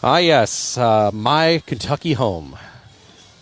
Ah, yes, uh, my Kentucky home.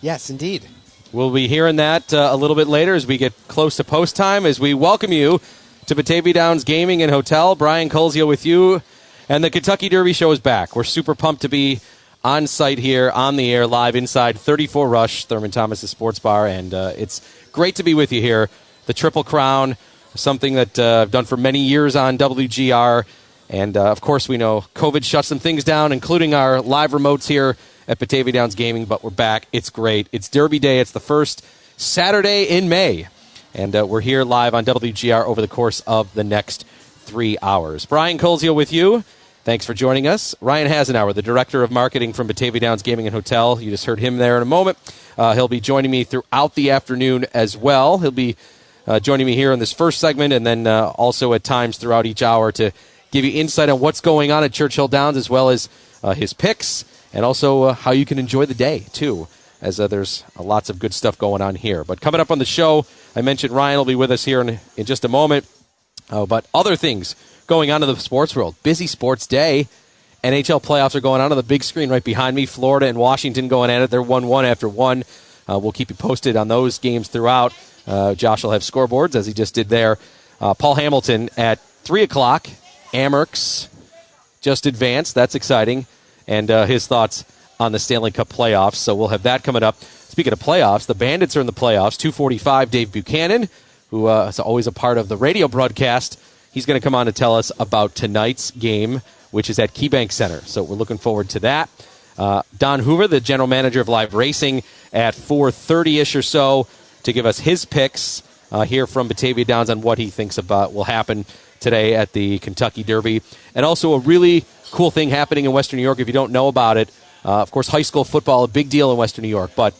Yes, indeed. We'll be hearing that uh, a little bit later as we get close to post time. As we welcome you to Batavia Downs Gaming and Hotel, Brian Koziol with you, and the Kentucky Derby show is back. We're super pumped to be on site here on the air live inside 34 Rush Thurman Thomas's Sports Bar, and uh, it's great to be with you here. The Triple Crown, something that uh, I've done for many years on WGR. And uh, of course, we know COVID shut some things down, including our live remotes here at Batavia Downs Gaming, but we're back. It's great. It's Derby Day. It's the first Saturday in May. And uh, we're here live on WGR over the course of the next three hours. Brian Koziol with you. Thanks for joining us. Ryan Hasenauer, the Director of Marketing from Batavia Downs Gaming and Hotel. You just heard him there in a moment. Uh, he'll be joining me throughout the afternoon as well. He'll be uh, joining me here in this first segment and then uh, also at times throughout each hour to give you insight on what's going on at Churchill Downs as well as uh, his picks and also uh, how you can enjoy the day, too, as uh, there's lots of good stuff going on here. But coming up on the show, I mentioned Ryan will be with us here in, in just a moment. but other things going on in the sports world. Busy sports day. NHL playoffs are going on on the big screen right behind me. Florida and Washington going at it. They're 1 1 after 1. Uh, we'll keep you posted on those games throughout. Uh, Josh will have scoreboards as he just did there. Uh, Paul Hamilton at 3 o'clock Amerks just advanced. That's exciting. And uh, his thoughts on the Stanley Cup playoffs. So we'll have that coming up. Speaking of playoffs, the Bandits are in the playoffs. 245, Dave Buchanan, who uh, is always a part of the radio broadcast. He's going to come on to tell us about tonight's game, which is at KeyBank Center. So we're looking forward to that. Uh, Don Hoover, the general manager of Live Racing, at 4:30ish or so, to give us his picks uh, here from Batavia Downs on what he thinks about will happen today at the Kentucky Derby. And also a really cool thing happening in Western New York if you don't know about it. Uh, of course, high school football, a big deal in Western New York, but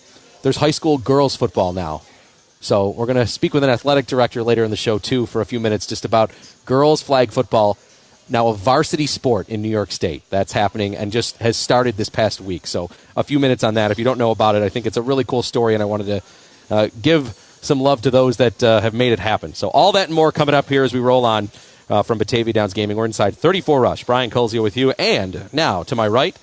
there's high school girls football now. So we're going to speak with an athletic director later in the show, too, for a few minutes just about girls flag football, now a varsity sport in New York State. That's happening and just has started this past week. So a few minutes on that. If you don't know about it, I think it's a really cool story, and I wanted to uh, give some love to those that uh, have made it happen. So all that and more coming up here as we roll on uh, from Batavia Downs Gaming. We're inside 34 Rush. Brian Koziol with you. And now, to my right,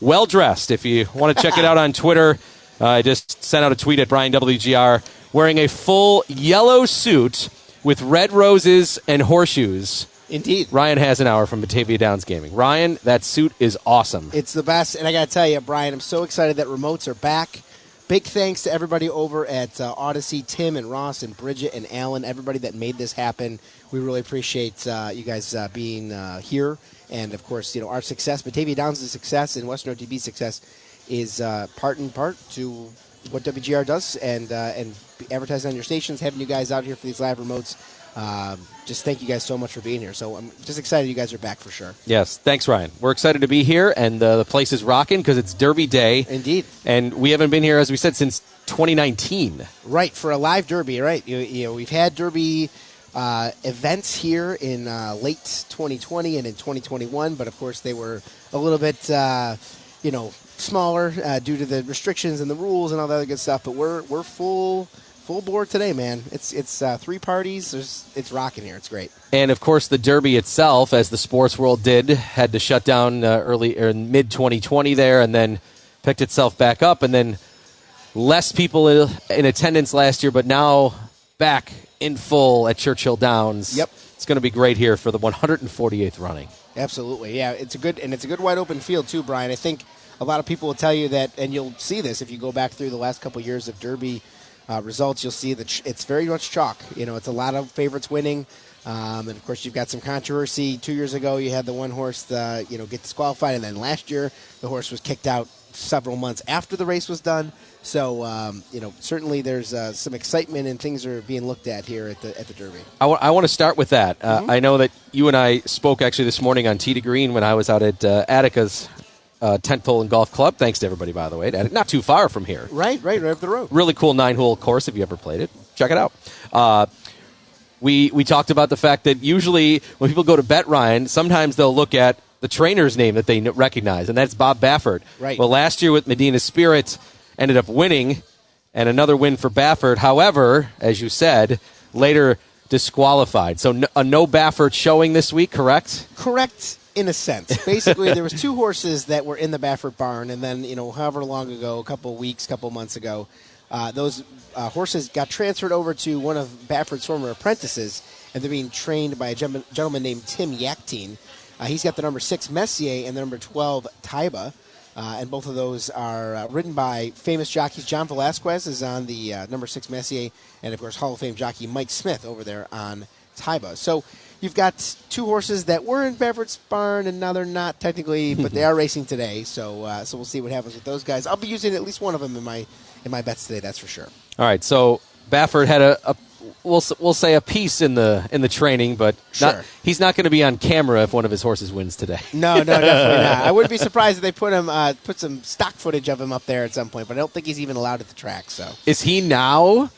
well dressed. If you want to check it out on Twitter, uh, I just sent out a tweet at Brian WGR wearing a full yellow suit with red roses and horseshoes. Indeed. Ryan Hasenauer from Batavia Downs Gaming. Ryan, that suit is awesome. It's the best. And I got to tell you, Brian, I'm so excited that remotes are back. Big thanks to everybody over at uh, Audacy, Tim and Ross and Bridget and Alan, everybody that made this happen. We really appreciate uh, you guys uh, being uh, here, and of course, you know our success, Batavia Downs' success, and Western OTB success is uh, part and part to what WGR does, and uh, and advertising on your stations, having you guys out here for these live remotes. Um, just thank you guys so much for being here. So I'm just excited you guys are back for sure. Yes, thanks, Ryan. We're excited to be here, and uh, the place is rocking because it's Derby Day. Indeed. And we haven't been here, as we said, since 2019. Right for a live Derby. Right. You, you know, we've had Derby. Uh, events here in uh, late 2020 and in 2021, but of course they were a little bit, uh, you know, smaller uh, due to the restrictions and the rules and all that other good stuff. But we're we're full full board today, man. It's it's uh, three parties. There's, it's rocking here. It's great. And of course, the Derby itself, as the sports world did, had to shut down uh, early or mid 2020 there, and then picked itself back up, and then less people in attendance last year, but now back in full at Churchill Downs. Yep. It's going to be great here for the 148th running. Absolutely. Yeah, it's a good and it's a good wide open field too, Brian. I think a lot of people will tell you that and you'll see this if you go back through the last couple of years of Derby uh, results, you'll see that it's very much chalk. You know, it's a lot of favorites winning. Um, and of course, you've got some controversy. Two years ago, you had the one horse, uh, you know, get disqualified, and then last year, the horse was kicked out several months after the race was done. So um, you know, certainly there's uh, some excitement and things are being looked at here at the at the Derby. I, w- I want to start with that. Uh, mm-hmm. I know that you and I spoke actually this morning on Tee to Green when I was out at uh, Attica's uh, tent pole and golf club. Thanks to everybody, by the way. Not too far from here. Right, right, right up the road. Really cool nine hole course. If you ever played it, check it out. Uh, we we talked about the fact that usually when people go to bet Ryan, sometimes they'll look at the trainer's name that they recognize, and that's Bob Baffert. Right. Well, last year with Medina Spirit ended up winning, and another win for Baffert. However, as you said, later disqualified. So a no Baffert showing this week, correct? Correct. In a sense. Basically, there was two horses that were in the Baffert barn, and then you know, however long ago, a couple weeks, couple months ago, uh, those uh, horses got transferred over to one of Baffert's former apprentices, and they're being trained by a gentleman, gentleman named Tim Yakteen. Uh, he's got the number six Messier and the number twelve Taiba. Uh, and both of those are uh, written by famous jockeys. John Velazquez is on the uh, number six Messier, and of course Hall of Fame jockey Mike Smith over there on Taiba. So you've got two horses that were in Baffert's barn, and now they're not technically, but they are racing today. So uh, so we'll see what happens with those guys. I'll be using at least one of them in my in my bets today. That's for sure. All right, so Baffert had a, a we'll we'll say a piece in the in the training, but Sure. not, he's not going to be on camera if one of his horses wins today. No, no, definitely not. I wouldn't be surprised if they put him uh, put some stock footage of him up there at some point, but I don't think he's even allowed at the track. So Is he now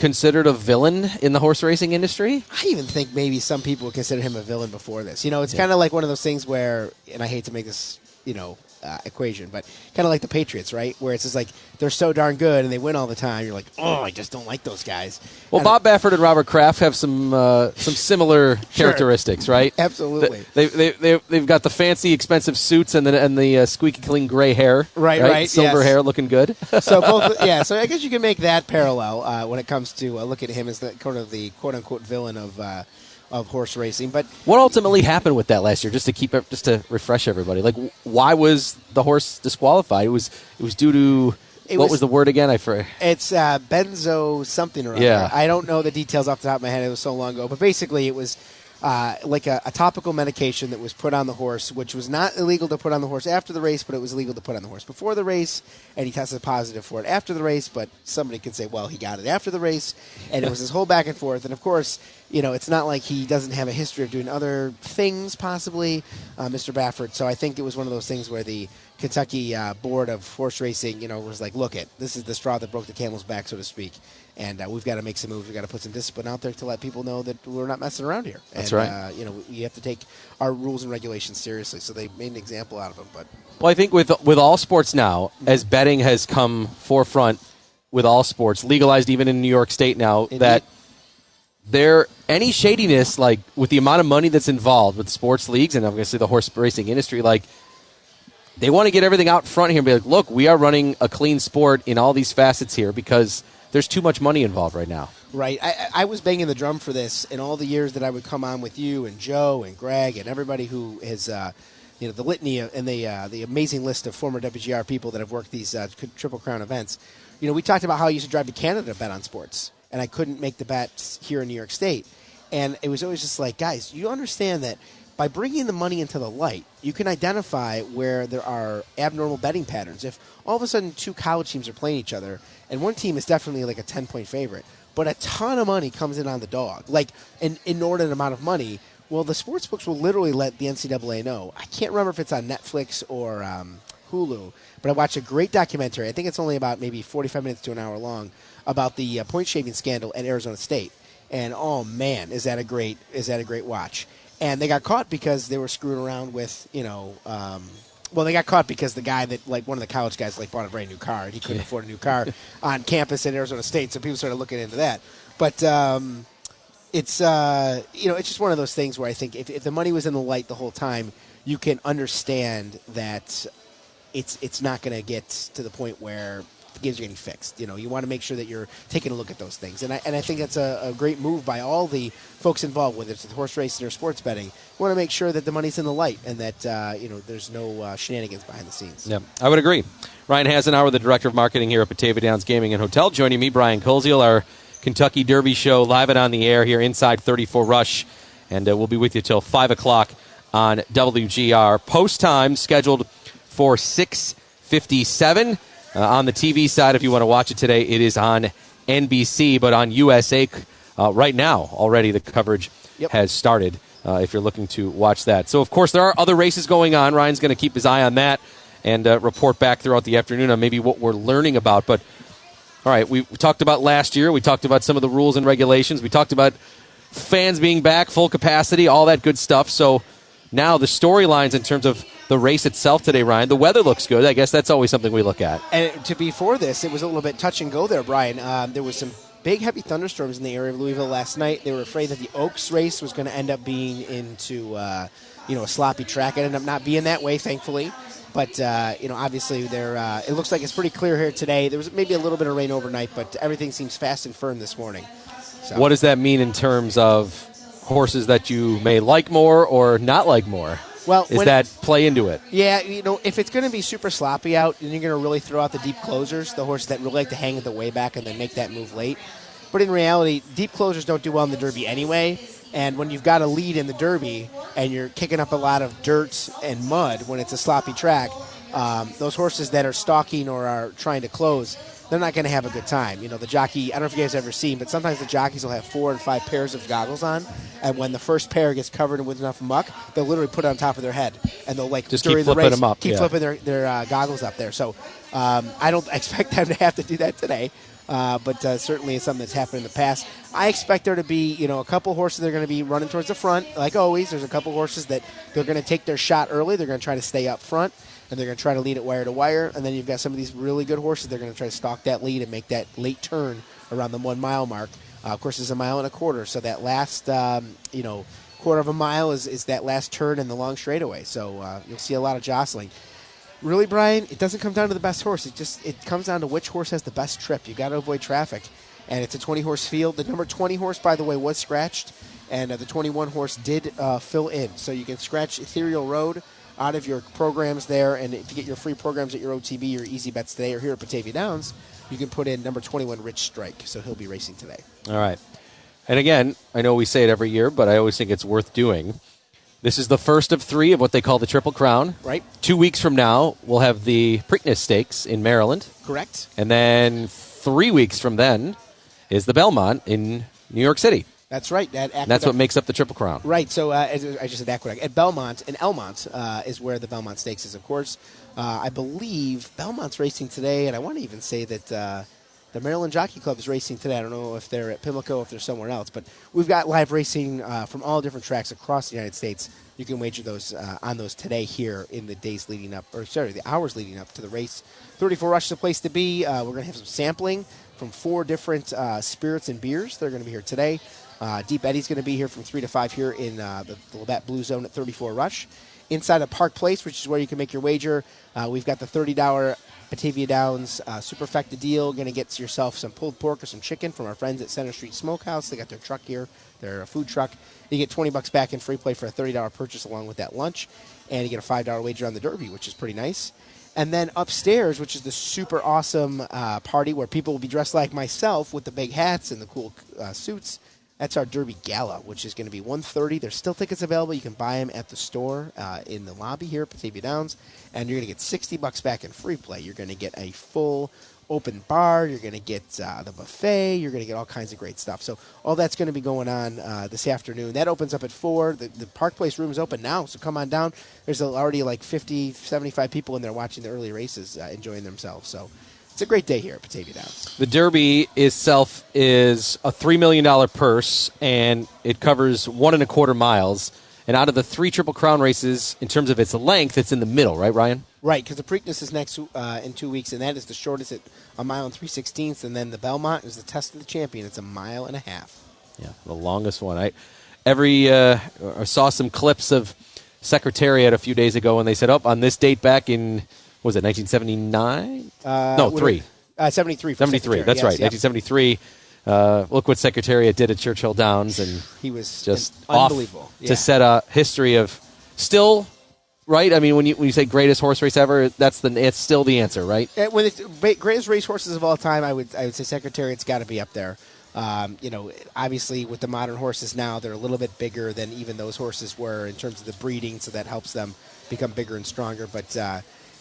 considered a villain in the horse racing industry? I even think maybe some people would consider him a villain before this. You know, it's kind of like one of those things where, and I hate to make this, you know, uh, equation, but kind of like the Patriots, right? Where it's just like they're so darn good and they win all the time. You're like, oh, I just don't like those guys. Well, And- Bob Baffert and Robert Kraft have some uh, some similar characteristics, right? Absolutely. They, they, they, they've got the fancy, expensive suits and the, and the uh, squeaky clean gray hair. Right, right, Silver yes. hair looking good. so both, yeah. So I guess you can make that parallel uh, when it comes to uh, look at him as the kind of the quote unquote villain of uh, of horse racing. But what ultimately happened with that last year? Just to keep just to refresh everybody, like why was the horse disqualified? It was it was due to what was- was, the word again? I for It's uh, benzo something or other. Yeah. I don't know the details off the top of my head. It was so long ago. But basically, it was uh, like a, a topical medication that was put on the horse, which was not illegal to put on the horse after the race, but it was illegal to put on the horse before the race. And he tested positive for it after the race, but somebody could say, well, he got it after the race. And it was this whole back and forth. And of course, you know, it's not like he doesn't have a history of doing other things, possibly, uh, Mr. Baffert. So I think it was one of those things where the Kentucky uh, Board of Horse Racing, you know, was like, look, it this is the straw that broke the camel's back, so to speak, and uh, we've got to make some moves. We've got to put some discipline out there to let people know that we're not messing around here. That's and, right. Uh, you know, you have to take our rules and regulations seriously. So they made an example out of them. but Well, I think with with all sports now, as betting has come forefront with all sports, legalized even in New York State now, Indeed. that there any shadiness, like with the amount of money that's involved with sports leagues and obviously the horse racing industry, like they want to get everything out front here and be like, look, we are running a clean sport in all these facets here because there's too much money involved right now. Right. I, I was banging the drum for this in all the years that I would come on with you and Joe and Greg and everybody who has, uh, you know, the litany and the uh, the amazing list of former WGR people that have worked these uh, Triple Crown events. You know, we talked about how I used to drive to Canada to bet on sports, and I couldn't make the bets here in New York State, and it was always just like, guys, you understand that by bringing the money into the light, you can identify where there are abnormal betting patterns. If all of a sudden two college teams are playing each other, and one team is definitely like a 10 point favorite, but a ton of money comes in on the dog, like an inordinate amount of money, well, the sports books will literally let the NCAA know. I can't remember if it's on Netflix or um, Hulu, but I watched a great documentary. I think it's only about maybe 45 minutes to an hour long about the uh, point shaving scandal at Arizona State. And oh man, is that a great is that a great watch? And they got caught because they were screwing around with you know. Um, well, they got caught because the guy that like one of the college guys like bought a brand new car and he couldn't afford a new car on campus in Arizona State, so people started looking into that. But um, it's uh, you know it's just one of those things where I think if, if the money was in the light the whole time, you can understand that it's it's not going to get to the point where games are getting fixed. You know, you want to make sure that you're taking a look at those things, and I and I think that's a, a great move by all the folks involved, whether it's horse racing or sports betting. You want to make sure that the money's in the light and that uh, you know there's no uh, shenanigans behind the scenes. Yeah, I would agree. Ryan Hasenauer, the director of marketing here at Batavia Downs Gaming and Hotel, joining me, Brian Koziol, our Kentucky Derby show, live and on the air here inside 34 Rush, and uh, we'll be with you till five o'clock on WGR. Post time scheduled for 6:57 uh, on the TV side. If you want to watch it today, it is on NBC, but on USA uh, right now already the coverage Yep. has started. Uh, if you're looking to watch that, so of course there are other races going on. Ryan's going to keep his eye on that and uh, report back throughout the afternoon on maybe what we're learning about. But all right, we, we talked about last year. We talked about some of the rules and regulations. We talked about fans being back, full capacity, all that good stuff. So now the storylines in terms of the race itself today, Ryan. The weather looks good. I guess that's always something we look at. And to be for this, it was a little bit touch and go there, Brian. Um, there was some big heavy thunderstorms in the area of Louisville last night. They were afraid that the Oaks race was going to end up being into uh, you know a sloppy track. It ended up not being that way, thankfully. But uh, you know, obviously, there. Uh, it looks like it's pretty clear here today. There was maybe a little bit of rain overnight, but everything seems fast and firm this morning. So. What does that mean in terms of horses that you may like more or not like more? Well, is that play into it? Yeah, you know, if it's going to be super sloppy out, then you're going to really throw out the deep closers, the horses that really like to hang at the way back and then make that move late. But in reality, deep closers don't do well in the Derby anyway. And when you've got a lead in the Derby and you're kicking up a lot of dirt and mud when it's a sloppy track, um, those horses that are stalking or are trying to close, they're not going to have a good time. You know, the jockey, I don't know if you guys have ever seen, but sometimes the jockeys will have four and five pairs of goggles on. And when the first pair gets covered with enough muck, they'll literally put it on top of their head. And they'll, like, Just keep during the flipping race, them up, keep yeah. flipping their, their uh, goggles up there. So um, I don't expect them to have to do that today. Uh, but uh, certainly it's something that's happened in the past. I expect there to be, you know, a couple horses that are going to be running towards the front, like always. There's a couple horses that they're going to take their shot early. They're going to try to stay up front, and they're going to try to lead it wire to wire. And then you've got some of these really good horses. They're going to try to stalk that lead and make that late turn around the one mile mark. Uh, of course, it's a mile and a quarter, so that last, um, you know, quarter of a mile is, is that last turn in the long straightaway. So uh, you'll see a lot of jostling really, Brian, it doesn't come down to the best horse. It just it comes down to which horse has the best trip. You got to avoid traffic, and it's a 20 horse field. The number 20 horse, by the way, was scratched, and uh, the 21 horse did uh, fill in. So you can scratch Ethereal Road out of your programs there, and if you get your free programs at your OTB, your Easy Bets today, or here at Batavia Downs, you can put in number 21 Rich Strike. So he'll be racing today. All right. And again, I know we say it every year, but I always think it's worth doing. This is the first of three of what they call the Triple Crown. Right. Two weeks from now, we'll have the Preakness Stakes in Maryland. Correct. And then three weeks from then is the Belmont in New York City. That's right. That And that's what makes up the Triple Crown. Right. So uh, as I just said Aqueduct at Belmont and Elmont uh, is where the Belmont Stakes is. Of course, uh, I believe Belmont's racing today, and I want to even say that uh, the Maryland Jockey Club is racing today. I don't know if they're at Pimlico, if they're somewhere else, but we've got live racing uh, from all different tracks across the United States. You can wager those uh, on those today here in the days leading up, or sorry, the hours leading up to the race. 34 Rush is the place to be. Uh, we're going to have some sampling from four different uh, spirits and beers. They're going to be here today. Uh, Deep Eddy's going to be here from 3 to 5 here in uh, the, the Labatt Blue Zone at 34 Rush. Inside of Park Place, which is where you can make your wager, uh, we've got the $30 Batavia Downs uh, Superfecta deal. Going to get yourself some pulled pork or some chicken from our friends at Center Street Smokehouse. They got their truck here, their food truck. You get 20 bucks back in free play for a $30 purchase along with that lunch. And you get a $5 wager on the Derby, which is pretty nice. And then upstairs, which is the super awesome uh, party where people will be dressed like myself with the big hats and the cool uh, suits. That's our Derby Gala, which is going to be 1.30. There's still tickets available. You can buy them at the store uh, in the lobby here at Batavia Downs, and you're going to get 60 bucks back in free play. You're going to get a full open bar. You're going to get uh, the buffet. You're going to get all kinds of great stuff. So all that's going to be going on uh, this afternoon. That opens up at 4. The, the Park Place room is open now, so come on down. There's already like 50, 75 people in there watching the early races, uh, enjoying themselves. So it's a great day here at Batavia Downs. The Derby itself is a $3 million purse, and it covers one and a quarter miles. And out of the three Triple Crown races, in terms of its length, it's in the middle, right, Ryan? Right, because the Preakness is next uh, in two weeks, and that is the shortest at a mile and three sixteenths, and then the Belmont is the test of the champion. It's a mile and a half. Yeah, the longest one. I every uh, I saw some clips of Secretariat a few days ago, and they said, "Up on this date back in was it 1979? Uh, no, three. Uh, 73 for 73. Secretariat, That's yes, right, yep. 1973. Uh, look what Secretariat did at Churchill Downs, and He was just unbelievable. to set a history of still right. I mean, when you when you say greatest horse race ever, that's the it's still the answer, right? Uh, when it's greatest racehorses of all time, I would I would say Secretariat's got to be up there. Um, you know, obviously with the modern horses now, they're a little bit bigger than even those horses were in terms of the breeding, so that helps them become bigger and stronger. But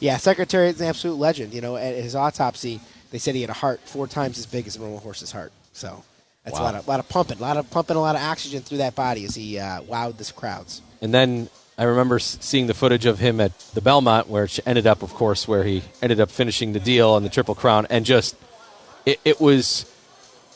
uh, Secretary Secretariat's an absolute legend. You know, at his autopsy, they said he had a heart four times as big as a normal horse's heart. So that's a lot of lot of pumping, a lot of pumping, a lot of oxygen through that body as he uh, wowed the crowds. And then I remember seeing the footage of him at the Belmont, where it ended up, of course, where he ended up finishing the deal on the Triple Crown, and just it, it was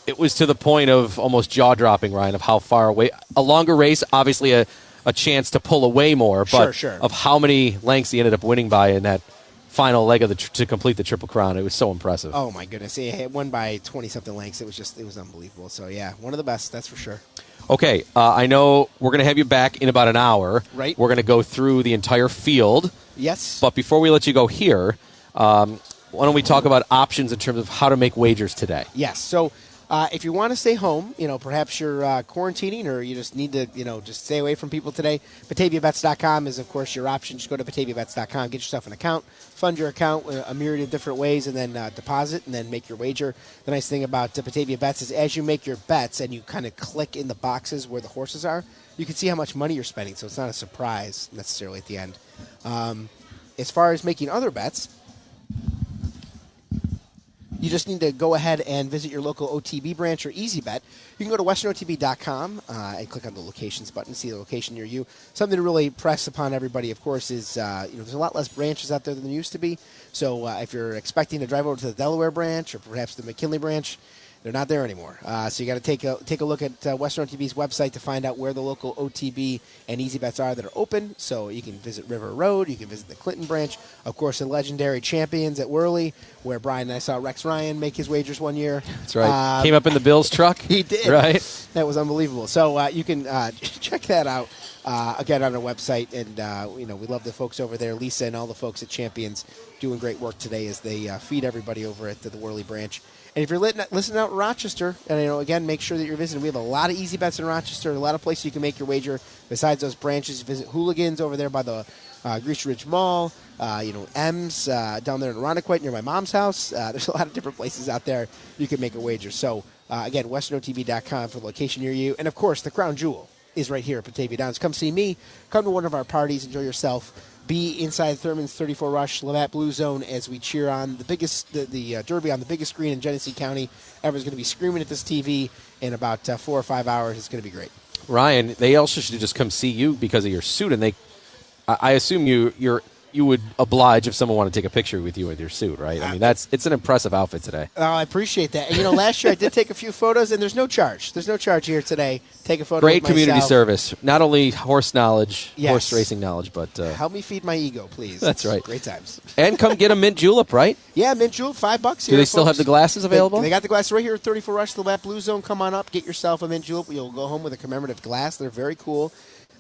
it was to the point of almost jaw dropping, Ryan, of how far away a longer race, obviously a, a chance to pull away more, but Sure, sure. of how many lengths he ended up winning by in that final leg of the tr- to complete the triple crown. It was so impressive. Oh my goodness! It won by twenty something lengths. It was just it was unbelievable. So yeah, one of the best, that's for sure. Okay, uh, I know we're going to have you back in about an hour. Right. We're going to go through the entire field. Yes. But before we let you go here, um, why don't we talk about options in terms of how to make wagers today? Yes. So uh, if you want to stay home, you know, perhaps you're uh, quarantining or you just need to, you know, just stay away from people today, BataviaBets.com is, of course, your option. Just go to BataviaBets.com, get yourself an account, fund your account a myriad of different ways, and then uh, deposit and then make your wager. The nice thing about uh, Batavia Bets is as you make your bets and you kind of click in the boxes where the horses are, you can see how much money you're spending, so it's not a surprise necessarily at the end. Um, as far as making other bets, you just need to go ahead and visit your local OTB branch or EasyBet. You can go to westernotb.com uh, and click on the locations button, see the location near you. Something to really press upon everybody, of course, is uh, you know there's a lot less branches out there than there used to be. So uh, if you're expecting to drive over to the Delaware branch or perhaps the McKinley branch, they're not there anymore. Uh, so you got to take a take a look at uh, Western OTB's website to find out where the local OTB and Easy Bets are that are open. So you can visit River Road, you can visit the Clinton branch, of course, the legendary Champions at Worley, where Brian and I saw Rex Ryan make his wagers one year. That's right. Uh, Came up in the Bills truck. he did. Right. That was unbelievable. So uh, you can uh, check that out uh, again on our website, and uh, you know we love the folks over there, Lisa and all the folks at Champions, doing great work today as they uh, feed everybody over at the, the Worley branch. And if you're listening out in Rochester, and you know again, make sure that you're visiting. We have a lot of easy bets in Rochester, a lot of places you can make your wager. Besides those branches, visit Hooligans over there by the uh, Ridge Mall. Uh, you know, M's uh, down there in Irondequoit near my mom's house. Uh, there's a lot of different places out there you can make a wager. So uh, again, WesternOTB.com for the location near you, and of course, the crown jewel is right here at Batavia Downs. Come see me. Come to one of our parties. Enjoy yourself. Be inside Thurman's 34 Rush Labatt Blue Zone as we cheer on the biggest, the, the uh, Derby on the biggest screen in Genesee County. Everyone's going to be screaming at this TV in about uh, four or five hours. It's going to be great. Ryan, they also should just come see you because of your suit, and they. I assume you you're you would oblige if someone wanted to take a picture with you with your suit, right? I mean, that's it's an impressive outfit today. Oh, I appreciate that. And you know, last year I did take a few photos, and there's no charge. There's no charge here today. Take a photo. Great community service. Not only horse knowledge, Yes. horse racing knowledge, but uh, Help me feed my ego, please. That's right. Great times. and come get a mint julep, right? Yeah, mint julep, five bucks. Do here, they still have the glasses available? They, they got the glass right here at 34 Rush, the Labatt Blue Zone. Come on up, get yourself a mint julep. You'll go home with a commemorative glass. They're very cool.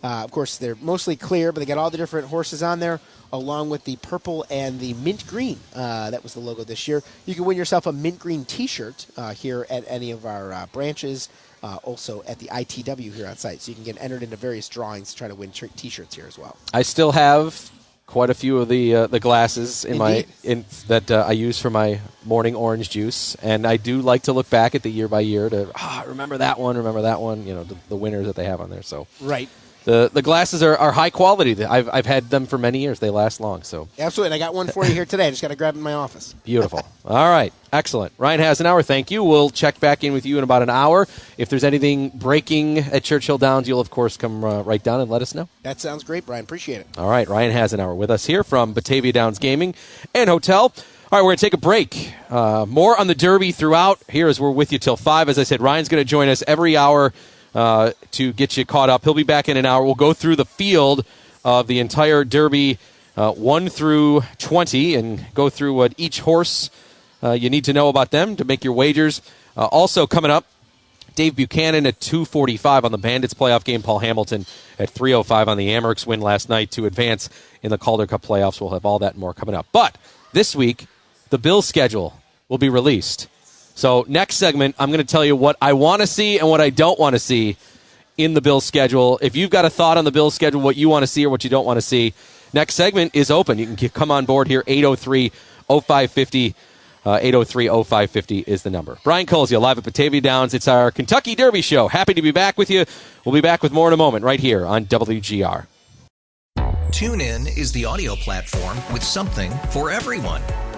Uh, of course, they're mostly clear, but they got all the different horses on there, along with the purple and the mint green. Uh, that was the logo this year. You can win yourself a mint green T-shirt uh, here at any of our uh, branches. Uh, also at the ITW here on site, so you can get entered into various drawings to try to win t- T-shirts here as well. I still have quite a few of the uh, the glasses in Indeed. my in that uh, I use for my morning orange juice, and I do like to look back at the year by year to ah, remember that one, remember that one. You know, the, the winners that they have on there. So Right. The the glasses are, are high quality. I've I've had them for many years. They last long. So Absolutely. And I got one for you here today. I just got to grab it in my office. Beautiful. All right. Excellent. Ryan Hasenauer. Thank you. We'll check back in with you in about an hour. If there's anything breaking at Churchill Downs, you'll, of course, come uh, right down and let us know. That sounds great, Brian. Appreciate it. All right. Ryan Hasenauer with us here from Batavia Downs Gaming and Hotel. All right, we're going to take a break. Uh, more on the Derby throughout. Here as we're with you till 5. As I said, Ryan's going to join us every hour uh, to get you caught up. He'll be back in an hour. We'll go through the field of the entire Derby uh, 1 through 20 and go through what each horse uh, you need to know about them to make your wagers. Uh, also coming up, Dave Buchanan at 245 on the Bandits playoff game. Paul Hamilton at 305 on the Amerks win last night to advance in the Calder Cup playoffs. We'll have all that and more coming up. But this week, the Bills schedule will be released. So next segment, I'm going to tell you what I want to see and what I don't want to see in the Bills schedule. If you've got a thought on the Bills schedule, what you want to see or what you don't want to see, next segment is open. You can come on board here, 803 0550. Uh, 803 0550 is the number. Brian Koziol live at Batavia Downs. It's our Kentucky Derby show. Happy to be back with you. We'll be back with more in a moment right here on WGR. TuneIn is the audio platform with something for everyone.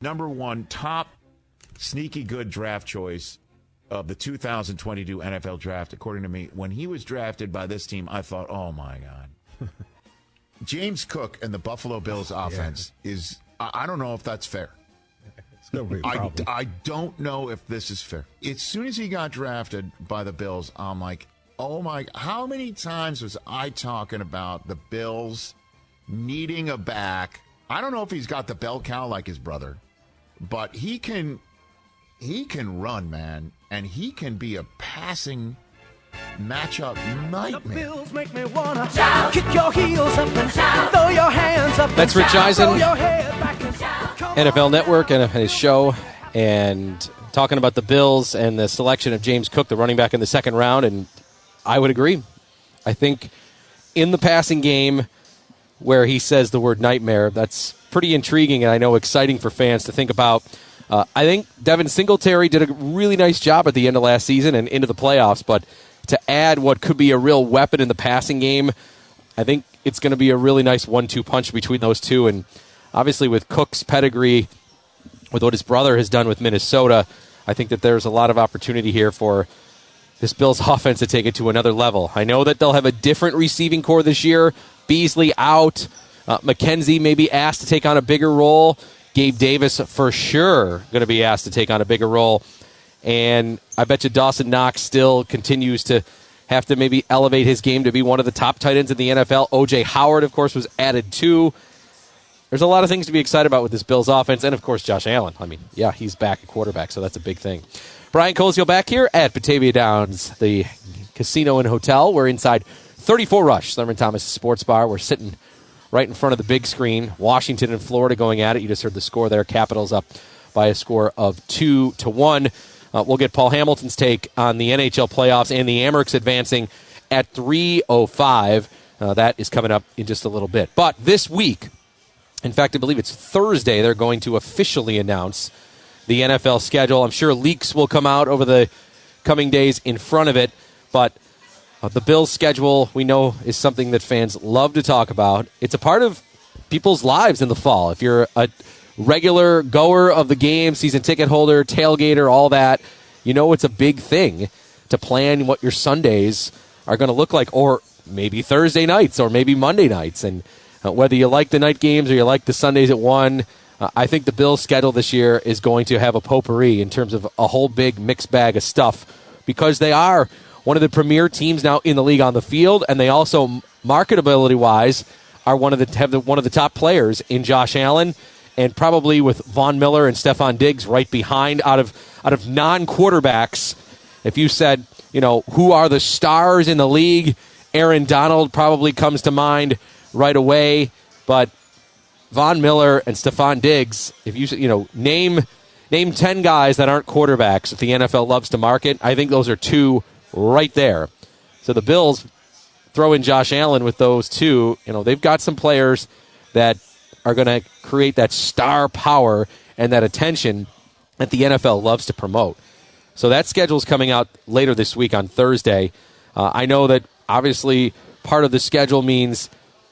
Number one, top sneaky good draft choice of the 2022 NFL draft, according to me. When he was drafted by this team, I thought, oh my God. James Cook and the Buffalo Bills offense yeah. is, I, I don't know if that's fair. I, I don't know if this is fair. As soon as he got drafted by the Bills, I'm like, oh my, how many times was I talking about the Bills needing a back? I don't know if he's got the bell cow like his brother, but he can, he can run, man, and he can be a passing matchup nightmare. That's Rich Eisen, NFL Network, and his show, and talking about the Bills and the selection of James Cook, the running back in the second round. And I would agree. I think in the passing game where he says the word nightmare, that's pretty intriguing and I know exciting for fans to think about. Uh, I think Devin Singletary did a really nice job at the end of last season and into the playoffs, but to add what could be a real weapon in the passing game. I think it's going to be a really nice one-two punch between those two, and obviously with Cook's pedigree, with what his brother has done with Minnesota, I think that there's a lot of opportunity here for this Bills offense to take it to another level. I know that they'll have a different receiving core this year. Beasley out, uh, McKenzie may be asked to take on a bigger role. Gabe Davis for sure going to be asked to take on a bigger role. And I bet you Dawson Knox still continues to have to maybe elevate his game to be one of the top tight ends in the NFL. OJ Howard, of course, was added too. There's a lot of things to be excited about with this Bills offense, and of course, Josh Allen. I mean, yeah, he's back at quarterback, so that's a big thing. Brian Koziol back here at Batavia Downs, the casino and hotel. We're inside 34 Rush, Thurman Thomas Sports Bar. We're sitting right in front of the big screen. Washington and Florida going at it. You just heard the score there. Capitals up by a score of two to one. Uh, we'll get Paul Hamilton's take on the NHL playoffs and the Amerks advancing at 3:05. Uh, that is coming up in just a little bit. But this week, in fact, I believe it's Thursday, they're going to officially announce the NFL schedule. I'm sure leaks will come out over the coming days in front of it, but uh, the Bills' schedule we know is something that fans love to talk about. It's a part of people's lives in the fall. If you're a regular goer of the game, season ticket holder, tailgater, all that, you know it's a big thing to plan what your Sundays are going to look like, or maybe Thursday nights, or maybe Monday nights. And uh, whether you like the night games or you like the Sundays at 1, uh, I think the Bills' schedule this year is going to have a potpourri in terms of a whole big mixed bag of stuff because they are one of the premier teams now in the league on the field, and they also, marketability wise, are one of the have the, one of the top players in Josh Allen and probably with Von Miller and Stefon Diggs right behind out of out of non quarterbacks. If you said, you know, who are the stars in the league, Aaron Donald probably comes to mind right away, but Von Miller and Stefon Diggs, if you you know, name name 10 guys that aren't quarterbacks that the NFL loves to market, I think those are two right there. So the Bills throw in Josh Allen with those two, you know, they've got some players that are going to create that star power and that attention that the NFL loves to promote. So that schedule is coming out later this week on Thursday. Uh, I know that obviously part of the schedule means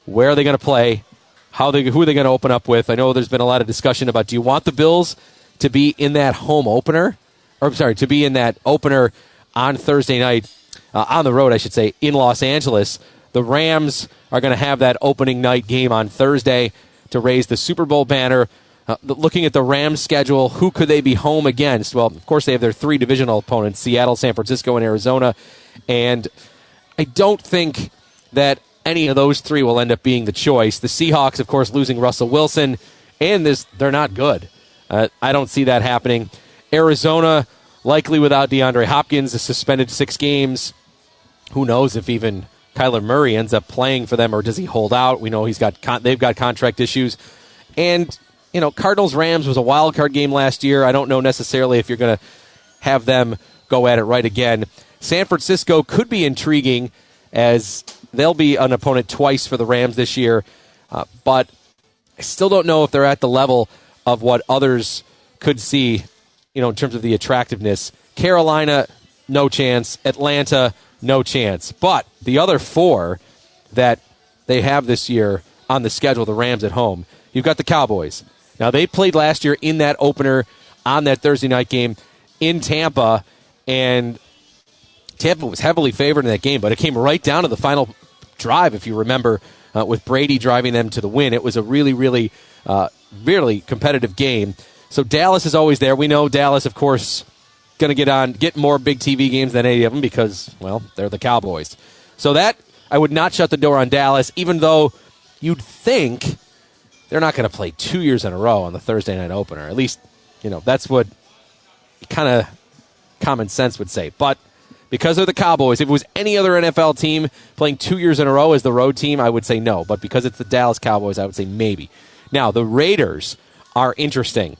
where are they going to play, how they, who are they going to open up with. I know there's been a lot of discussion about do you want the Bills to be in that home opener, or I'm sorry, to be in that opener on Thursday night uh, on the road, I should say, in Los Angeles. The Rams are going to have that opening night game on Thursday to raise the Super Bowl banner. Uh, looking at the Rams schedule, who could they be home against? Well, of course, they have their three divisional opponents Seattle, San Francisco, and Arizona. And I don't think that any of those three will end up being the choice. The Seahawks, of course, losing Russell Wilson, and this they're not good. Uh, I don't see that happening. Arizona, likely without DeAndre Hopkins, is suspended six games. Who knows if even Kyler Murray ends up playing for them, or does he hold out? We know he's got con- they've got contract issues, and you know, Cardinals Rams was a wild card game last year. I don't know necessarily if you're going to have them go at it right again. San Francisco could be intriguing as they'll be an opponent twice for the Rams this year, uh, but I still don't know if they're at the level of what others could see, you know, in terms of the attractiveness. Carolina, no chance. Atlanta, no chance. But the other four that they have this year on the schedule, the Rams at home, you've got the Cowboys. Now, they played last year in that opener on that Thursday night game in Tampa, and Tampa was heavily favored in that game, but it came right down to the final drive, if you remember, uh, with Brady driving them to the win. It was a really, really, uh, really competitive game. So Dallas is always there. We know Dallas, of course, going to get on, get more big TV games than any of them because, well, they're the Cowboys. So that I would not shut the door on Dallas, even though you'd think they're not going to play two years in a row on the Thursday night opener. At least, you know, that's what kind of common sense would say. But because they're the Cowboys, if it was any other NFL team playing two years in a row as the road team, I would say no. But because it's the Dallas Cowboys, I would say maybe. Now, the Raiders are interesting.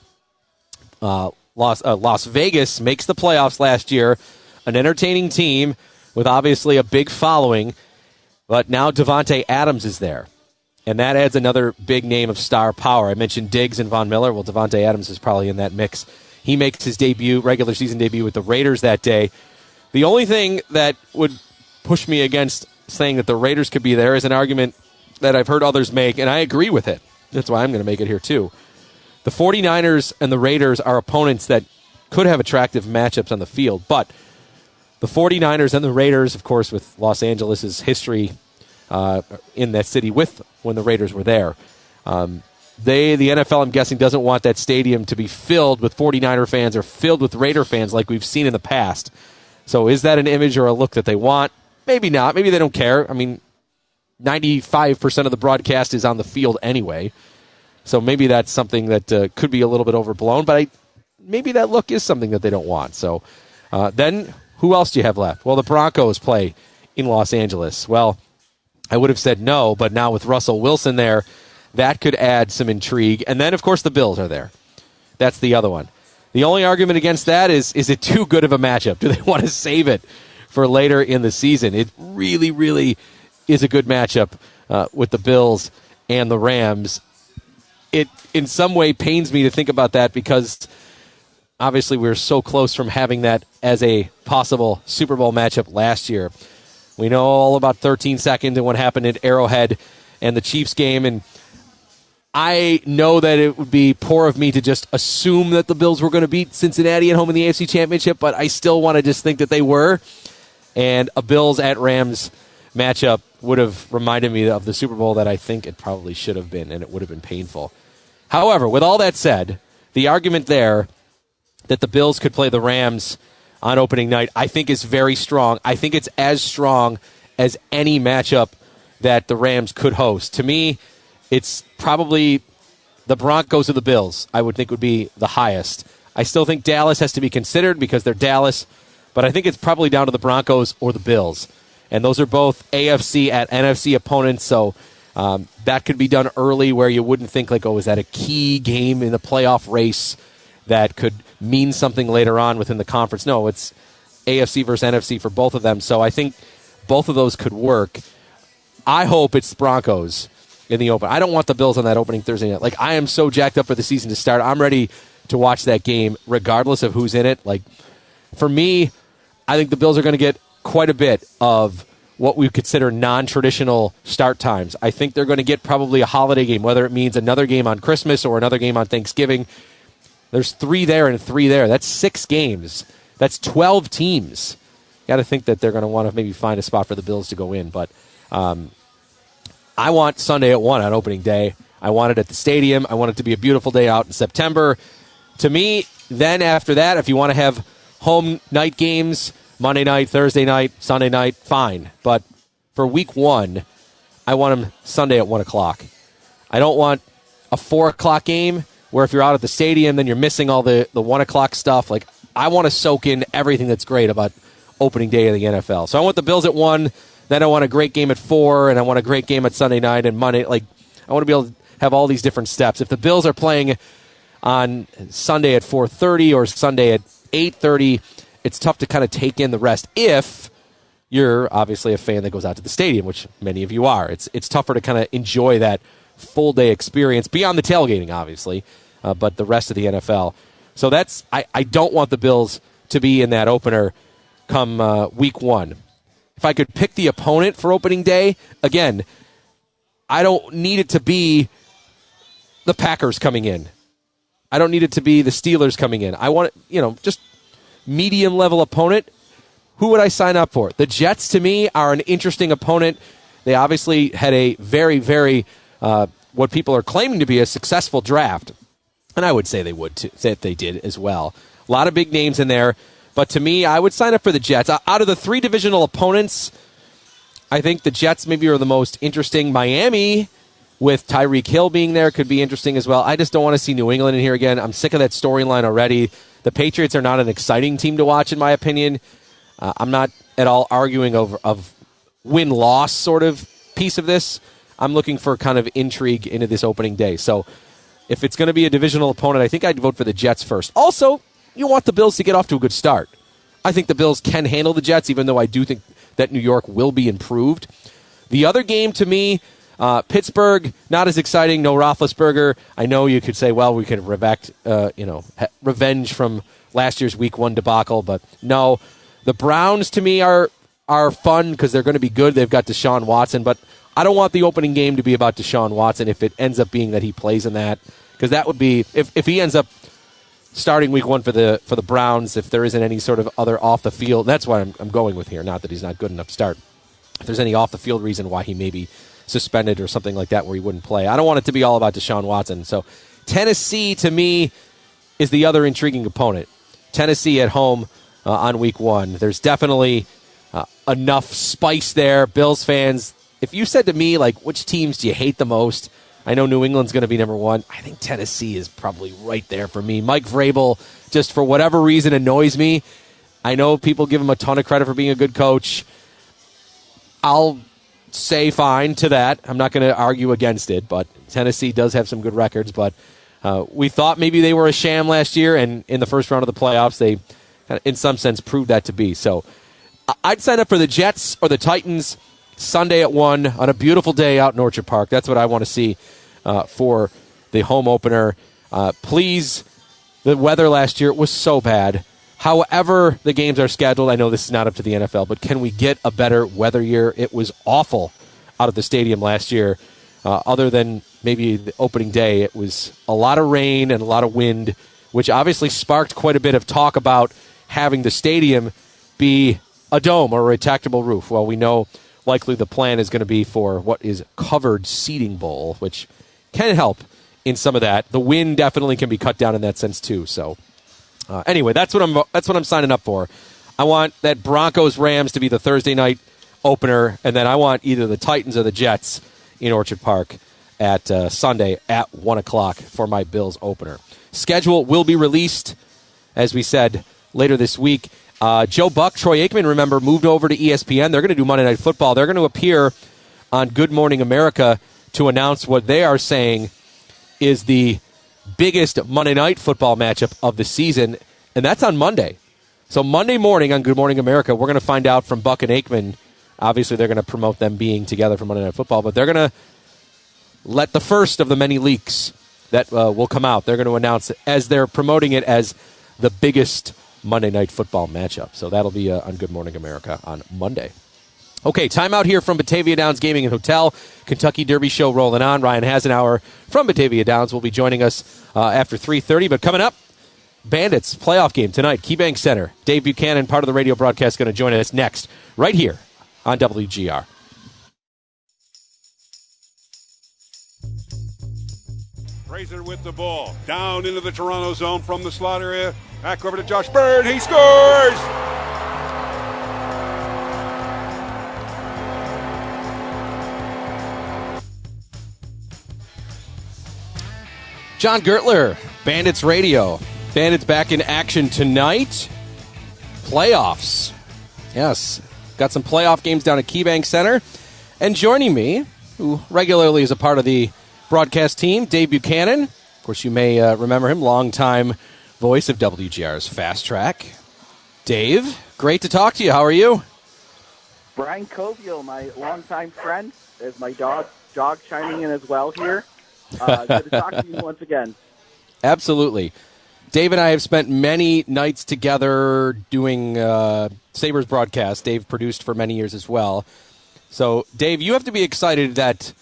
Uh, Las, uh, Las Vegas makes the playoffs last year, an entertaining team with obviously a big following, but now Davante Adams is there. And that adds another big name of star power. I mentioned Diggs and Von Miller. Well, Davante Adams is probably in that mix. He makes his debut, regular season debut with the Raiders that day. The only thing that would push me against saying that the Raiders could be there is an argument that I've heard others make, and I agree with it. That's why I'm going to make it here, too. The 49ers and the Raiders are opponents that could have attractive matchups on the field, but the 49ers and the Raiders, of course, with Los Angeles' history uh, in that city with when the Raiders were there. Um, they, the NFL, I'm guessing, doesn't want that stadium to be filled with 49er fans or filled with Raider fans like we've seen in the past. So is that an image or a look that they want? Maybe not. Maybe they don't care. I mean, 95% of the broadcast is on the field anyway. So maybe that's something that uh, could be a little bit overblown, but I, maybe that look is something that they don't want. So uh, then who else do you have left? Well, the Broncos play in Los Angeles. Well, I would have said no, but now with Russell Wilson there, that could add some intrigue. And then, of course, the Bills are there. That's the other one. The only argument against that is is it too good of a matchup? Do they want to save it for later in the season? It really, really is a good matchup uh, with the Bills and the Rams. It in some way pains me to think about that because obviously we are so close from having that as a possible Super Bowl matchup last year. We know all about 13 seconds and what happened at Arrowhead and the Chiefs game and I know that it would be poor of me to just assume that the Bills were going to beat Cincinnati at home in the AFC Championship, but I still want to just think that they were. And a Bills at Rams matchup would have reminded me of the Super Bowl that I think it probably should have been, and it would have been painful. However, with all that said, the argument there that the Bills could play the Rams on opening night, I think is very strong. I think it's as strong as any matchup that the Rams could host. To me, it's probably the Broncos or the Bills, I would think would be the highest. I still think Dallas has to be considered because they're Dallas, but I think it's probably down to the Broncos or the Bills. And those are both AFC at NFC opponents, so um, that could be done early where you wouldn't think, like, oh, is that a key game in the playoff race that could mean something later on within the conference? No, it's AFC versus NFC for both of them. So I think both of those could work. I hope it's Broncos in the open. I don't want the Bills on that opening Thursday night. Like I am so jacked up for the season to start. I'm ready to watch that game regardless of who's in it. Like for me, I think the Bills are going to get quite a bit of what we consider non-traditional start times. I think they're going to get probably a holiday game, whether it means another game on Christmas or another game on Thanksgiving. There's three there and three there. That's six games. That's 12 teams. Got to think that they're going to want to maybe find a spot for the Bills to go in, but um, I want Sunday at 1 on opening day. I want it at the stadium. I want it to be a beautiful day out in September. To me, then after that, if you want to have home night games, Monday night, Thursday night, Sunday night, fine. But for week one, I want them Sunday at 1 o'clock. I don't want a 4 o'clock game where if you're out at the stadium, then you're missing all the, the 1 o'clock stuff. Like, I want to soak in everything that's great about opening day of the NFL. So I want the Bills at 1, then I want a great game at four, and I want a great game at Sunday night and Monday. Like I want to be able to have all these different steps. If the Bills are playing on Sunday at 4:30 or Sunday at 8:30, it's tough to kind of take in the rest if you're obviously a fan that goes out to the stadium, which many of you are. It's it's tougher to kind of enjoy that full day experience beyond the tailgating, obviously, uh, but the rest of the NFL. So that's I, I don't want the Bills to be in that opener come uh, week one. If I could pick the opponent for opening day, again, I don't need it to be the Packers coming in. I don't need it to be the Steelers coming in. I want, you know, just medium level opponent. Who would I sign up for? The Jets, to me, are an interesting opponent. They obviously had a very, very, uh, what people are claiming to be a successful draft. And I would say they would, too, that they did as well. A lot of big names in there. But to me, I would sign up for the Jets. Out of the three divisional opponents, I think the Jets maybe are the most interesting. Miami, with Tyreek Hill being there, could be interesting as well. I just don't want to see New England in here again. I'm sick of that storyline already. The Patriots are not an exciting team to watch, in my opinion. Uh, I'm not at all arguing over of win loss sort of piece of this. I'm looking for kind of intrigue into this opening day. So if it's going to be a divisional opponent, I think I'd vote for the Jets first. Also, you want the Bills to get off to a good start. I think the Bills can handle the Jets, even though I do think that New York will be improved. The other game to me, uh, Pittsburgh, not as exciting. No Roethlisberger. I know you could say, well, we could revect, uh, you know, revenge from last year's Week One debacle, but no. The Browns to me are are fun because they're going to be good. They've got Deshaun Watson, but I don't want the opening game to be about Deshaun Watson if it ends up being that he plays in that because that would be if if he ends up starting week one for the for the Browns if there isn't any sort of other off the field. That's why I'm, I'm going with here. Not that he's not good enough to start. If there's any off the field reason why he may be suspended or something like that where he wouldn't play, I don't want it to be all about Deshaun Watson. So Tennessee to me is the other intriguing opponent. Tennessee at home uh, on week one. There's definitely uh, enough spice there. Bills fans, if you said to me like which teams do you hate the most? I know New England's going to be number one. I think Tennessee is probably right there for me. Mike Vrabel, just for whatever reason, annoys me. I know people give him a ton of credit for being a good coach. I'll say fine to that. I'm not going to argue against it, but Tennessee does have some good records. But uh, we thought maybe they were a sham last year, and in the first round of the playoffs, they, in some sense, proved that to be. So I'd sign up for the Jets or the Titans. Sunday at 1 on a beautiful day out in Orchard Park. That's what I want to see uh, for the home opener. Uh, please, the weather last year was so bad. However, the games are scheduled. I know this is not up to the NFL, but can we get a better weather year? It was awful out of the stadium last year. Uh, other than maybe the opening day, it was a lot of rain and a lot of wind, which obviously sparked quite a bit of talk about having the stadium be a dome or a retractable roof. Well, we know likely the plan is going to be for what is covered seating bowl, which can help in some of that. The wind definitely can be cut down in that sense too. So uh, anyway, that's what I'm that's what I'm signing up for. I want that Broncos Rams to be the Thursday night opener, and then I want either the Titans or the Jets in Orchard Park at uh, Sunday at one o'clock for my Bills opener. Schedule will be released, as we said later this week. Uh, Joe Buck, Troy Aikman, remember, moved over to ESPN. They're going to do Monday Night Football. They're going to appear on Good Morning America to announce what they are saying is the biggest Monday Night Football matchup of the season, and that's on Monday. So Monday morning on Good Morning America, we're going to find out from Buck and Aikman. Obviously, they're going to promote them being together for Monday Night Football, but they're going to let the first of the many leaks that uh, will come out. They're going to announce it as they're promoting it as the biggest Monday Night Football matchup. So that'll be uh, on Good Morning America on Monday. Okay, time out here from Batavia Downs Gaming and Hotel. Kentucky Derby show rolling on. Ryan Hasenauer from Batavia Downs will be joining us uh, after 3.30. But coming up, Bandits playoff game tonight, KeyBank Center. Dave Buchanan, part of the radio broadcast, going to join us next, right here on WGR. Fraser with the ball. Down into the Toronto zone from the slot area. Back over to Josh Byrne. He scores! Jon Gurtler, Bandits Radio. Bandits back in action tonight. Playoffs. Yes, got some playoff games down at KeyBank Center. And joining me, who regularly is a part of the broadcast team, Dave Buchanan. Of course, you may uh, remember him, longtime voice of WGR's Fast Track. Dave, great to talk to you. How are you? Brian Koziol, my longtime friend, is my dog dog chiming in as well here. Uh, good to talk to you once again. Absolutely. Dave and I have spent many nights together doing uh, Sabres broadcast. Dave produced for many years as well. So, Dave, you have to be excited that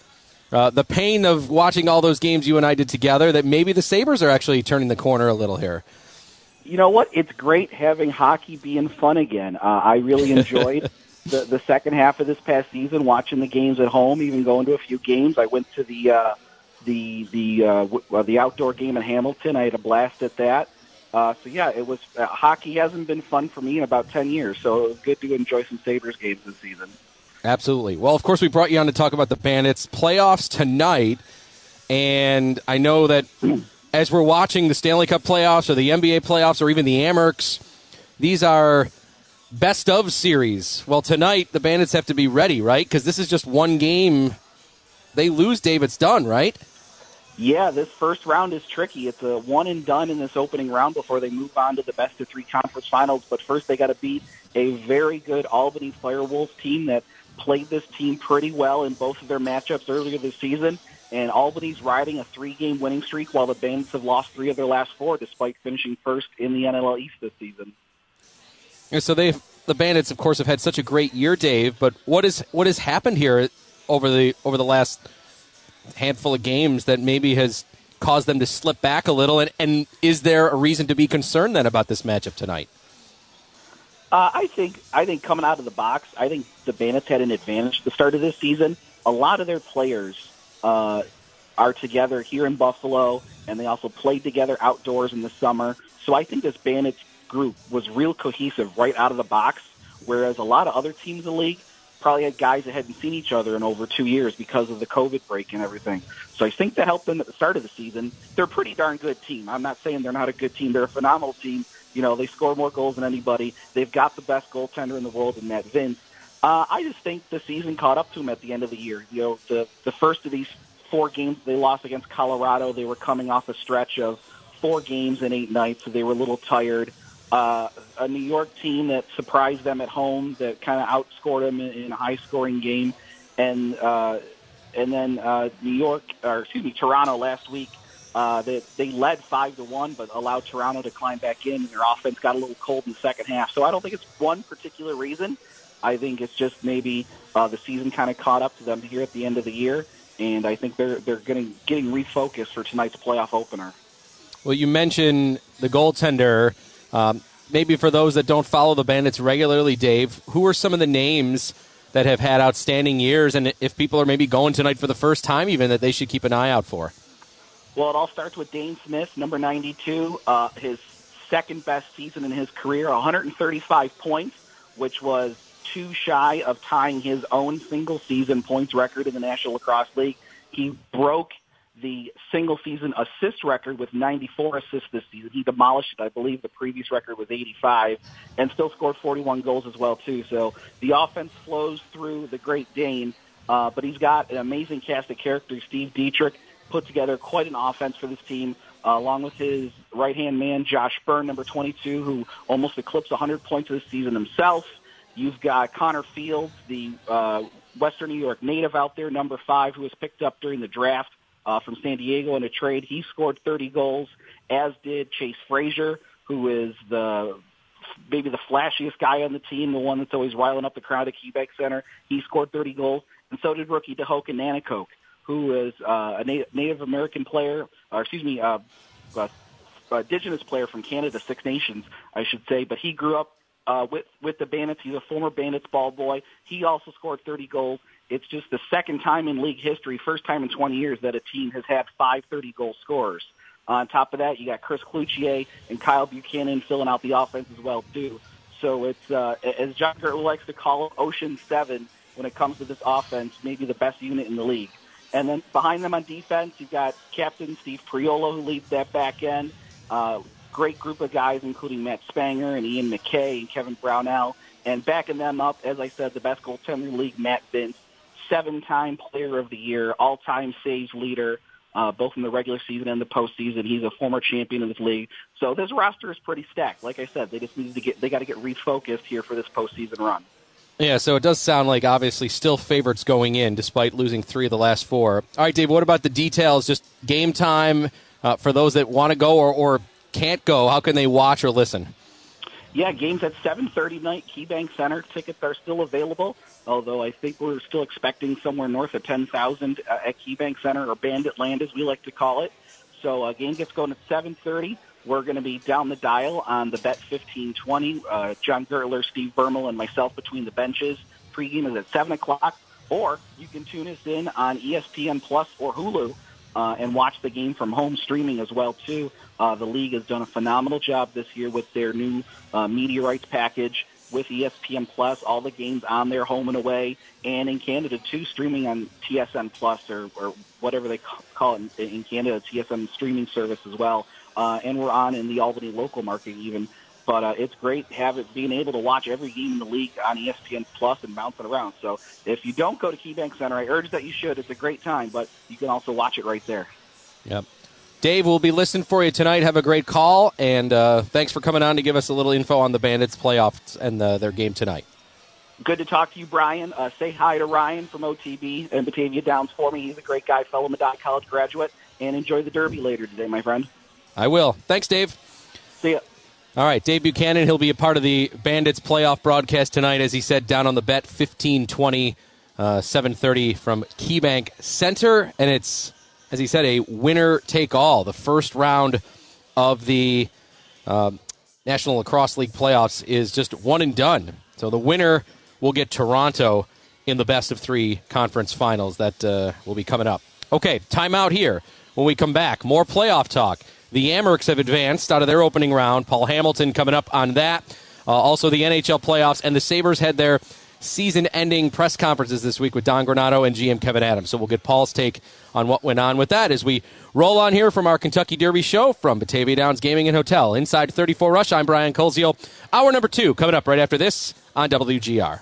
uh, the pain of watching all those games you and I did together, that maybe the Sabres are actually turning the corner a little here. You know what? It's great having hockey being fun again. Uh, I really enjoyed the, the second half of this past season, watching the games at home, even going to a few games. I went to the uh, the the uh, w- the outdoor game in Hamilton. I had a blast at that. Uh, so yeah, it was uh, hockey hasn't been fun for me in about ten years. So it was good to enjoy some Sabres games this season. Absolutely. Well, of course, we brought you on to talk about the Bandits playoffs tonight, and I know that as we're watching the Stanley Cup playoffs or the NBA playoffs or even the Amerks, these are best of series. Well, tonight the Bandits have to be ready, right? Because this is just one game. They lose, Dave. It's done, right? Yeah, this first round is tricky. It's a one and done in this opening round before they move on to the best of three conference finals. But first, they got to beat a very good Albany Firewolves team that played this team pretty well in both of their matchups earlier this season. And Albany's riding a three-game winning streak, while the Bandits have lost three of their last four, despite finishing first in the NLL East this season. And so they, the Bandits, of course, have had such a great year, Dave. But what is what has happened here over the over the last handful of games that maybe has caused them to slip back a little? And, and is there a reason to be concerned then about this matchup tonight? Uh, I think I think coming out of the box, I think the Bandits had an advantage the start of this season. A lot of their players uh, are together here in Buffalo, and they also played together outdoors in the summer. So I think this Bandits group was real cohesive right out of the box, whereas a lot of other teams in the league probably had guys that hadn't seen each other in over two years because of the COVID break and everything. So I think that helped them at the start of the season. They're a pretty darn good team. I'm not saying they're not a good team. They're a phenomenal team. You know, they score more goals than anybody. They've got the best goaltender in the world in Matt Vince. Uh, I just think the season caught up to them at the end of the year. You know, the the first of these four games they lost against Colorado, they were coming off a stretch of four games in eight nights, so they were a little tired. Uh, a New York team that surprised them at home, that kind of outscored them in, in a high-scoring game, and uh, and then uh, New York, or excuse me, Toronto last week. Uh, they, they led five to one, but allowed Toronto to climb back in. And their offense got a little cold in the second half. So I don't think it's one particular reason. I think it's just maybe uh, the season kind of caught up to them here at the end of the year, and I think they're they're getting getting refocused for tonight's playoff opener. Well, you mentioned the goaltender. Um, maybe for those that don't follow the Bandits regularly, Dave, who are some of the names that have had outstanding years, and if people are maybe going tonight for the first time, even that they should keep an eye out for? Well, it all starts with Dhane Smith, number 92, uh, his second best season in his career, 135 points, which was too shy of tying his own single season points record in the National Lacrosse League. He broke the single season assist record with 94 assists this season. He demolished it. I believe the previous record was 85 and still scored 41 goals as well too. So the offense flows through the Great Dane, uh, but he's got an amazing cast of characters. Steve Dietrich put together quite an offense for this team. Uh, along with his right-hand man, Josh Byrne, number 22, who almost eclipsed 100 points this season himself. You've got Connor Fields, the uh, Western New York native out there, number five, who was picked up during the draft uh, from San Diego in a trade. He scored 30 goals, as did Chase Fraser, who is the maybe the flashiest guy on the team, the one that's always riling up the crowd at KeyBank Center. He scored 30 goals, and so did rookie Tehoka Nanticoke, who is uh, a Na- Native American player, or excuse me, uh, uh, indigenous player from Canada, Six Nations, I should say. But he grew up uh, with with the Bandits. He's a former Bandits ball boy. He also scored 30 goals. It's just the second time in league history, first time in 20 years that a team has had five 30 goal scorers. On top of that, you got Chris Cloutier and Kyle Buchanan filling out the offense as well too. So it's uh, as John Gurtler likes to call it, Ocean Seven when it comes to this offense, maybe the best unit in the league. And then behind them on defense, you've got Captain Steve Priolo who leads that back end. Uh, great group of guys, including Matt Spanger and Ian MacKay and Kevin Brownell. And backing them up, as I said, the best goaltender in the league, Matt Vince, seven-time Player of the Year, all-time saves leader, uh, both in the regular season and the postseason. He's a former champion of this league, so this roster is pretty stacked. Like I said, they just need to get they got to get refocused here for this postseason run. Yeah, so it does sound like obviously still favorites going in despite losing three of the last four. All right, Dave, what about the details? Just game time uh, for those that want to go or, or can't go. How can they watch or listen? Yeah, games at 7:30 night, KeyBank Center. Tickets are still available, although I think we're still expecting somewhere north of 10,000 uh, at KeyBank Center or Bandit Land, as we like to call it. So, uh, game gets going at 7:30. We're going to be down the dial on the Bet 1520. Uh, John Gurtler, Steve Bermel, and myself between the benches. Pregame is at 7 o'clock, or you can tune us in on ESPN Plus or Hulu uh, and watch the game from home streaming as well too. Uh, the league has done a phenomenal job this year with their new uh, media rights package with ESPN Plus, all the games on their home and away, and in Canada too, streaming on TSN Plus or, or whatever they call it in, in Canada, TSN streaming service as well. Uh, and we're on in the Albany local market even. But uh, it's great having being able to watch every game in the league on ESPN Plus and bounce it around. So if you don't go to KeyBank Center, I urge that you should. It's a great time, but you can also watch it right there. Yep. Dave, we'll be listening for you tonight. Have a great call, and uh, thanks for coming on to give us a little info on the Bandits playoffs and uh, their game tonight. Good to talk to you, Brian. Uh, say hi to Ryan from OTB and Batavia Downs for me. He's a great guy, fellow Medaille College graduate, and enjoy the Derby later today, my friend. I will. Thanks, Dave. See ya. All right, Dave Buchanan. He'll be a part of the Bandits playoff broadcast tonight, as he said, down on the bet, 1520, uh, 730 from KeyBank Center. And it's, as he said, a winner take all. The first round of the uh, National Lacrosse League playoffs is just one and done. So the winner will get Toronto in the best of three conference finals that uh, will be coming up. Okay, timeout here. When we come back, more playoff talk. The Amerks have advanced out of their opening round. Paul Hamilton coming up on that. Uh, also, the NHL playoffs, and the Sabres had their season ending press conferences this week with Don Granato and GM Kevyn Adams. So we'll get Paul's take on what went on with that as we roll on here from our Kentucky Derby show from Batavia Downs Gaming and Hotel. Inside 34 Rush, I'm Brian Koziol. Hour number two coming up right after this on WGR.